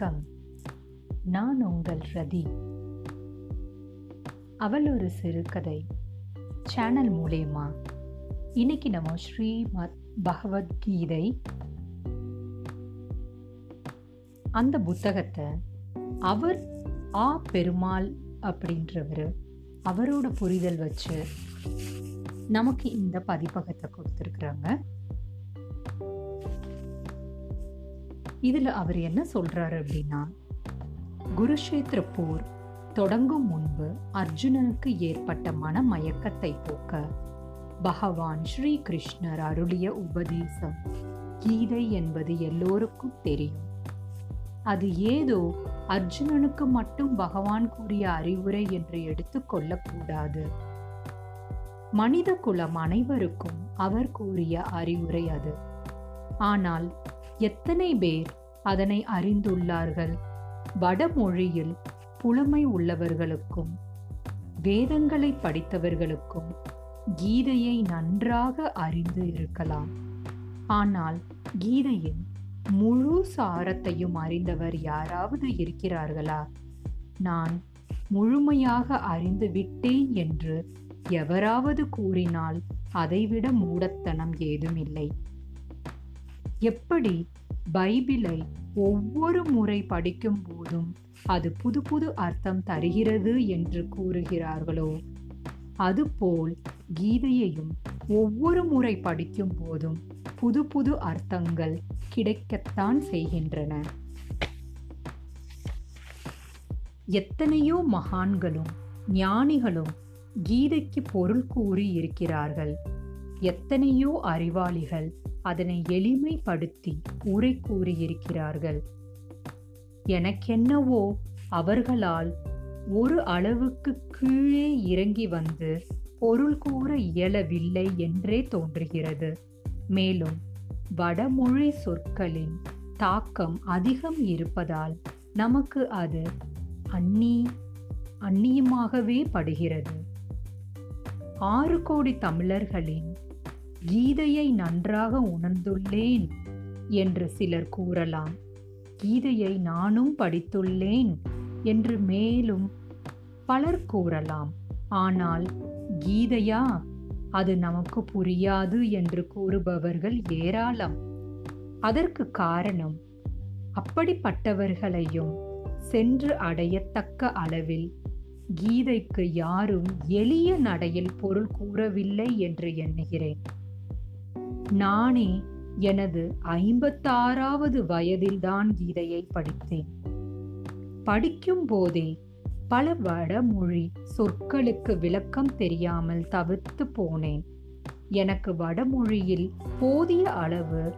வணக்கம். நான் உங்கள் ரதி. அவள் ஒரு சிறுகதை. சேனல் மூலயமா. இன்னைக்கு நம்ம ஸ்ரீமத் பகவத்கீதை. அந்த புத்தகத்தை அவர் ஆ பெருமாள் அப்படின்றவர் அவரோட புரிதல் வச்சு நமக்கு இந்த பதிப்பகத்தை கொடுத்துருக்குறாங்க. இதில் அவர் என்ன சொல்றாரு அப்படின்னா குருஷேத்திர போர் தொடங்கும் முன்பு அர்ஜுனனுக்கு ஏற்பட்ட மனமயக்கத்தை போக்க பகவான் ஸ்ரீ கிருஷ்ணர் அருளிய உபதேசம் கீதை என்பது எல்லோருக்கும் தெரியும். அது ஏதோ அர்ஜுனனுக்கு மட்டும் பகவான் கூறிய அறிவுரை என்று எடுத்துக்கொள்ளக்கூடாது மனித குலம் அனைவருக்கும் அவர் கூறிய அறிவுரை அது. ஆனால் எத்தனை பேர் அதனை அறிந்துள்ளார்கள்? வடமொழியில் புலமை உள்ளவர்களுக்கும் வேதங்களை படித்தவர்களுக்கும் கீதையை நன்றாக அறிந்து இருக்கலாம். ஆனால் கீதையின் முழு சாரத்தையும் அறிந்தவர் யாராவது இருக்கிறார்களா? நான் முழுமையாக அறிந்து விட்டேன் என்று எவராவது கூறினால் அதைவிட மூடத்தனம் ஏதுமில்லை. எப்படி பைபிளை ஒவ்வொரு முறை படிக்கும் போதும் அது புது புது அர்த்தம் தருகிறது என்று கூறுகிறார்களோ? அதுபோல் கீதையையும் ஒவ்வொரு முறை படிக்கும் போதும் புது புது அர்த்தங்கள் கிடைக்கத்தான் செய்கின்றன. எத்தனையோ மகான்களும் ஞானிகளும் கீதைக்கு பொருள் கூறி இருக்கிறார்கள். எத்தனையோ அறிவாளிகள் அதனை எளிமைப்படுத்தி உரை கூறியிருக்கிறார்கள். எனக்கென்னவோ அவர்களால் ஒரு அளவுக்கு கீழே இறங்கி வந்து பொருள் கூற இயலவில்லை என்றே தோன்றுகிறது. மேலும் வடமொழி சொற்களின் தாக்கம் அதிகம் இருப்பதால் நமக்கு அது அந்நி அந்நியமாகவே படுகிறது. ஆறு கோடி தமிழர்களின் கீதையை நன்றாக உணர்ந்துள்ளேன் என்று சிலர் கூறலாம். கீதையை நானும் படித்துள்ளேன் என்று மேலும் பலர் கூறலாம். ஆனால் கீதையா? அது நமக்கு புரியாது என்று கூறுபவர்கள் ஏராளம். அதற்கு காரணம் அப்படிப்பட்டவர்களையும் சென்று அடையத்தக்க அளவில் கீதைக்கு யாரும் எளிய நடையில் பொருள் கூறவில்லை என்று எண்ணுகிறேன். நானே எனது ஐம்பத்தாறாவது வயதில்தான் கீதையை படித்தேன். படிக்கும் போதே பல வடமொழி சொற்களுக்கு விளக்கம் தெரியாமல் தவிர்த்து போனேன். எனக்கு வடமொழியில் போதிய அளவு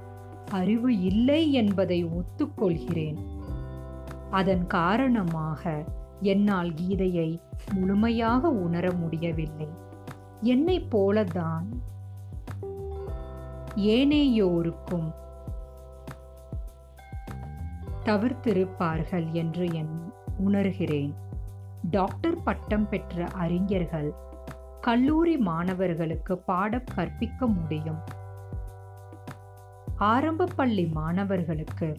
அறிவு இல்லை என்பதை ஒத்துக்கொள்கிறேன். அதன் காரணமாக என்னால் கீதையை முழுமையாக உணர முடியவில்லை. என்னைப் போலதான் ஏனையோருக்கும் தவிர்த்திருப்பார்கள் என்று என் உணர்கிறேன். டாக்டர் பட்டம் பெற்ற அறிஞர்கள் கல்லூரி மாணவர்களுக்கு பாடம் கற்பிக்க முடியும். ஆரம்ப பள்ளி மாணவர்களுக்கு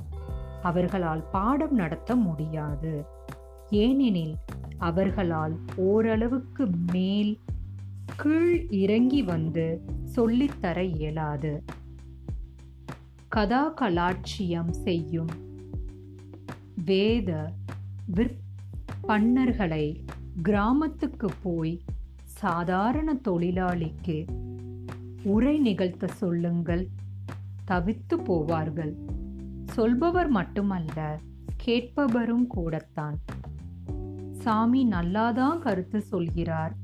அவர்களால் பாடம் நடத்த முடியாது. ஏனெனில் அவர்களால் ஓரளவுக்கு மேல் கீழ் இறங்கி வந்து சொல்லித்தர இயலாது. கதா கலாட்சியம் செய்யும் வேத விற்பன்னர்களை கிராமத்துக்கு போய் சாதாரண தொழிலாளிக்கு உரை நிகழ்த்த சொல்லுங்கள் தவித்து போவார்கள். சொல்பவர் மட்டுமல்ல கேட்பவரும் கூடத்தான். சாமி நல்லாதான் கருத்து சொல்கிறார்.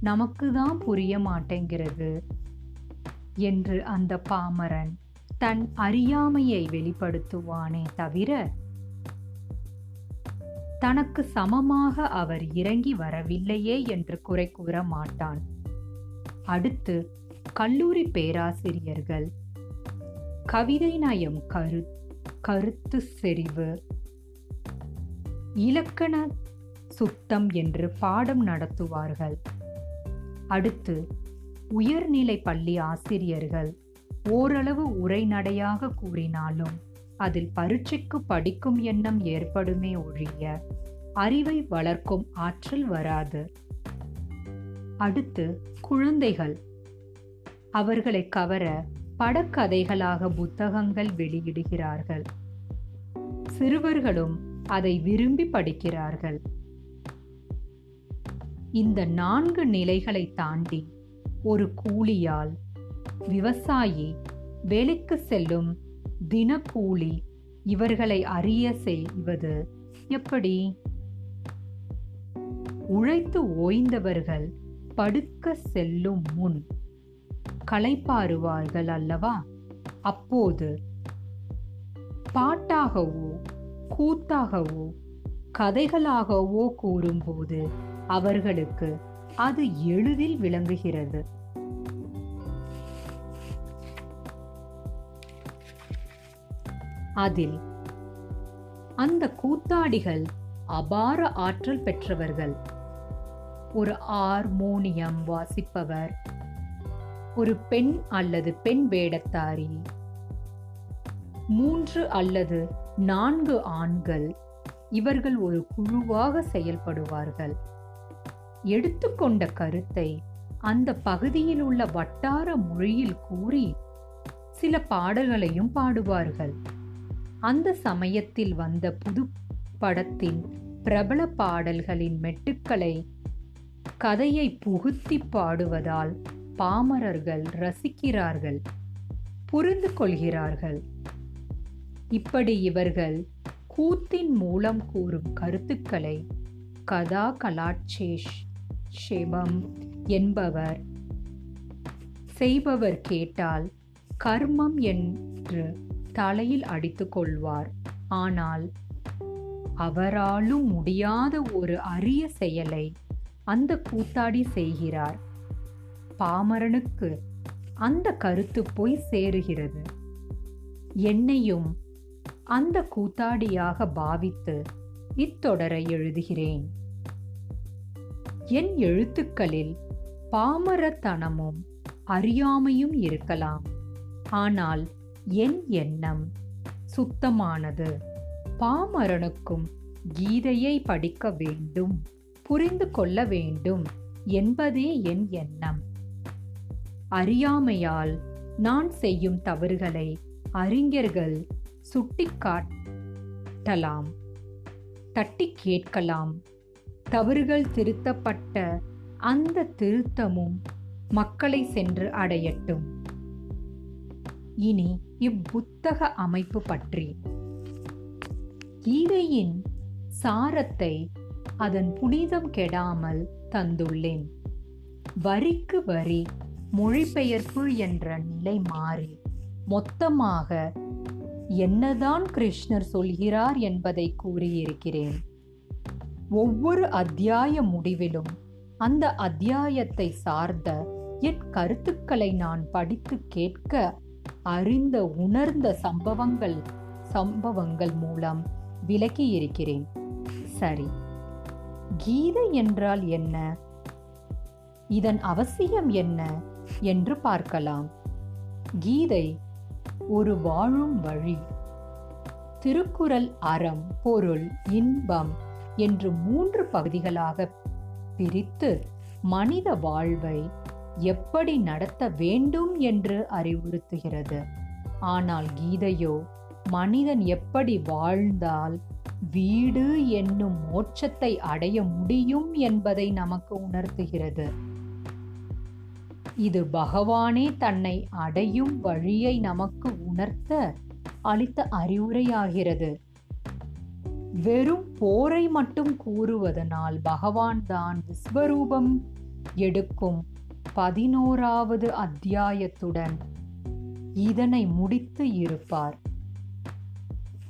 நமக்கு தான் புரிய மாட்டேங்கிறது. என்று அந்த பாமரன் தன் அறியாமையை வெளிப்படுத்துவானே தவிர தனக்கு சமமாக அவர் இறங்கி வரவில்லையே என்று குறை கூற மாட்டான். அடுத்து கல்லூரி பேராசிரியர்கள். கவிதை நயம் கரு கருத்து செறிவு. இலக்கண சுத்தம் என்று பாடம் நடத்துவார்கள். அடுத்து உயர்நிலை பள்ளி ஆசிரியர்கள் ஓரளவு உரைநடையாக கூறினாலும் அதில் பரீட்சைக்கு படிக்கும் எண்ணம் ஏற்படுமே ஒழிய அறிவை வளர்க்கும் ஆற்றல் வராது. அடுத்து குழந்தைகள். அவர்களை கவர படக்கதைகளாக புத்தகங்கள் வெளியிடுகிறார்கள். சிறுவர்களும் அதை விரும்பி படிக்கிறார்கள். இந்த நான்கு நிலைகளை தாண்டி ஒரு கூலியால். விவசாயி வேலைக்கு செல்லும் தினக்கூலி இவர்களை அறிய செய்வது எப்படி? உழைத்து ஓய்ந்தவர்கள் படுக்க செல்லும் முன் களைப்பாறுவார்கள் அல்லவா? அப்போது பாட்டாகவோ கூத்தாகவோ கதைகளாகவோ கூறும்போது அவர்களுக்கு அது எளிதில் விளங்குகிறது. அதில் அந்த கூத்தாடிகள் அபார ஆற்றல் பெற்றவர்கள். ஒரு ஹார்மோனியம் வாசிப்பவர் ஒரு பெண் அல்லது பெண் வேடத்தாரி மூன்று அல்லது நான்கு ஆண்கள் இவர்கள் ஒரு குழுவாக செயல்படுவார்கள். எடுத்துக்கொண்ட கருத்தை அந்த பகுதியில் உள்ள வட்டார மொழியில் கூறி சில பாடல்களையும் பாடுவார்கள். அந்த சமயத்தில் வந்த புது படத்தின் பிரபல பாடல்களின் மெட்டுக்களை கதையை புகுத்தி பாடுவதால் பாமரர்கள் ரசிக்கிறார்கள் புரிந்து கொள்கிறார்கள். இப்படி இவர்கள் கூத்தின் மூலம் கூறும் கருத்துக்களை கதா கலாட்சேஷ் ஷேபம் என்பவர் செய்பவர் கேட்டால் கர்மம் என்று தலையில் அடித்து கொள்வார். ஆனால் அவராலும் முடியாத ஒரு அரிய செயலை அந்த கூத்தாடி செய்கிறார். பாமரனுக்கு அந்த கருத்து போய் சேருகிறது. என்னையும் அந்த கூத்தாடியாக பாவித்து இத்தொடரை எழுதுகிறேன். என் எழுத்துக்களில் பாமரத்தனமும் அறியாமையும் இருக்கலாம். ஆனால் என் எண்ணம் சுத்தமானது. பாமரனுக்கும் கீதையை படிக்க வேண்டும் புரிந்து கொள்ள வேண்டும் என்பதே என் எண்ணம். அறியாமையால் நான் செய்யும் தவறுகளை அறிஞர்கள் சுட்டிக்காட்டலாம் தட்டி கேட்கலாம் தவறுகள் திருத்தப்பட்ட அந்த திருத்தமும் மக்களை சென்று அடையட்டும். இனி இப்புத்தக அமைப்பு பற்றி. கீதையின் சாரத்தை அதன் புனிதம் கெடாமல் தந்துள்ளேன். வரிக்கு வரி மொழிபெயர்ப்பு என்ற நிலை மாறி மொத்தமாக என்னதான் கிருஷ்ணர் சொல்கிறார் என்பதை கூறியிருக்கிறேன். ஒவ்வொரு அத்தியாய முடிவிலும் அந்த அத்தியாயத்தை சார்ந்த என் கருத்துக்களை நான் படித்து கேட்க அறிந்த உணர்ந்த சம்பவங்கள் சம்பவங்கள் மூலம் விளக்கி இருக்கிறேன். சரி. கீதை என்றால் என்ன? இதன் அவசியம் என்ன என்று பார்க்கலாம். கீதை ஒரு வாழும் வழி. திருக்குறள் அறம் பொருள் இன்பம் என்று மூன்று பகுதிகளாக பிரித்து மனித வாழ்வை எப்படி நடத்த வேண்டும் என்று அறிவுறுத்துகிறது. ஆனால் கீதையோ மனிதன் எப்படி வாழ்ந்தால் வீடு என்னும் மோட்சத்தை அடைய முடியும் என்பதை நமக்கு உணர்த்துகிறது. இது பகவானே தன்னை அடையும் வழியை நமக்கு உணர்த்த அளித்த அறிவுரையாகிறது. வெறும் போரை மட்டும் கூறுவதனால் பகவான் தான் விஸ்வரூபம் எடுக்கும் பதினோராவது அத்தியாயத்துடன் இதனை முடித்து இருப்பார்.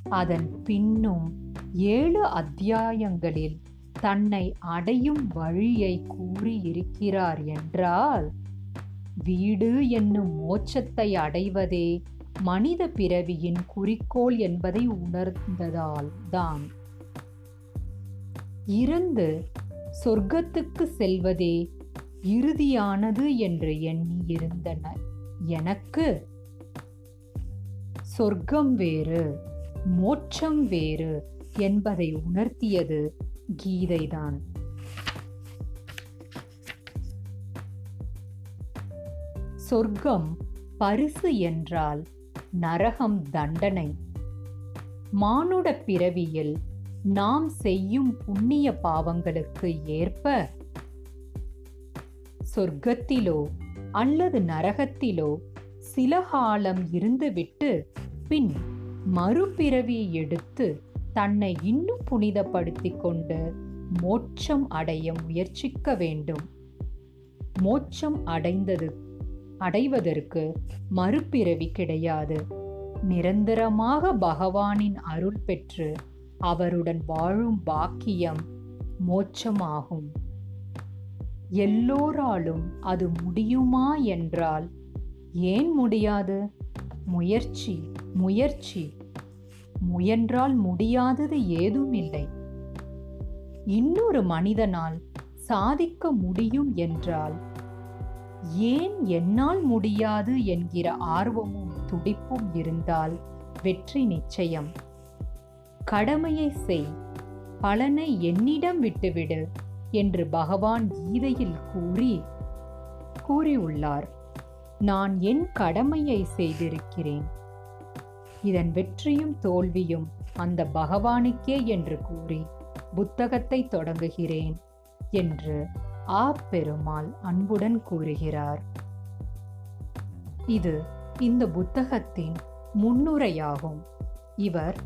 அதன் பின்னும் ஏழு அத்தியாயங்களில் தன்னை அடையும் வழியை கூறியிருக்கிறார் என்றால் வீடு என்னும் மோட்சத்தை அடைவதே மனித பிறவியின் குறிக்கோள் என்பதை உணர்ந்ததால் தான். இருந்து சொர்க்கத்துக்கு செல்வதே இறுதியானது என்று எண்ணி இருந்தன எனக்கு சொர்க்கம் வேறு மோட்சம் வேறு என்பதை உணர்த்தியது கீதைதான். சொர்க்கம் பரிசு என்றால் நரகம் தண்டனை. மானுட பிறவியில் நாம் செய்யும் புண்ணிய பாவங்களுக்கு ஏற்ப சொர்க்கத்திலோ அல்லது நரகத்திலோ சில காலம் இருந்துவிட்டு பின் மறுபிறவி எடுத்து தன்னை இன்னும் புனிதப்படுத்திக் கொண்டு மோட்சம் அடைய முயற்சிக்க வேண்டும். மோட்சம் அடைந்தது அடைவதற்கு மறுபிறவி கிடையாது. நிரந்தரமாக பகவானின் அருள் பெற்று அவருடன் வாழும் பாக்கியம் மோட்சமாகும். எல்லோராலும் அது முடியுமா என்றால் ஏன் முடியாது? முயற்சி முயற்சி. முயன்றால் முடியாதது ஏதுமில்லை. இன்னொரு மனிதனால் சாதிக்க முடியும் என்றால் ஏன் என்னால் முடியாது என்கிற ஆர்வமும் துடிப்பும் இருந்தால் வெற்றி நிச்சயம். கடமையை செய். பலனை என்னிடம் விட்டுவிடு. என்று பகவான் கீதையில் கூறி கூறியுள்ளார். நான் என் கடமையை செய்திருக்கிறேன். இதன் வெற்றியும் தோல்வியும் அந்த பகவானுக்கே என்று கூறி புத்தகத்தை தொடங்குகிறேன் என்று ஆ பெருமாள் அன்புடன் கூறுகிறார். இது இந்த புத்தகத்தின் முன்னுரையாகும். இவர்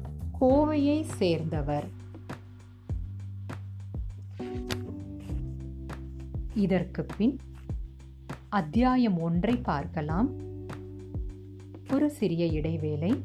கோவையை சேர்ந்தவர். இதற்கு பின் அத்தியாயம் ஒன்றை பார்க்கலாம். ஒரு சிறிய இடைவேளை.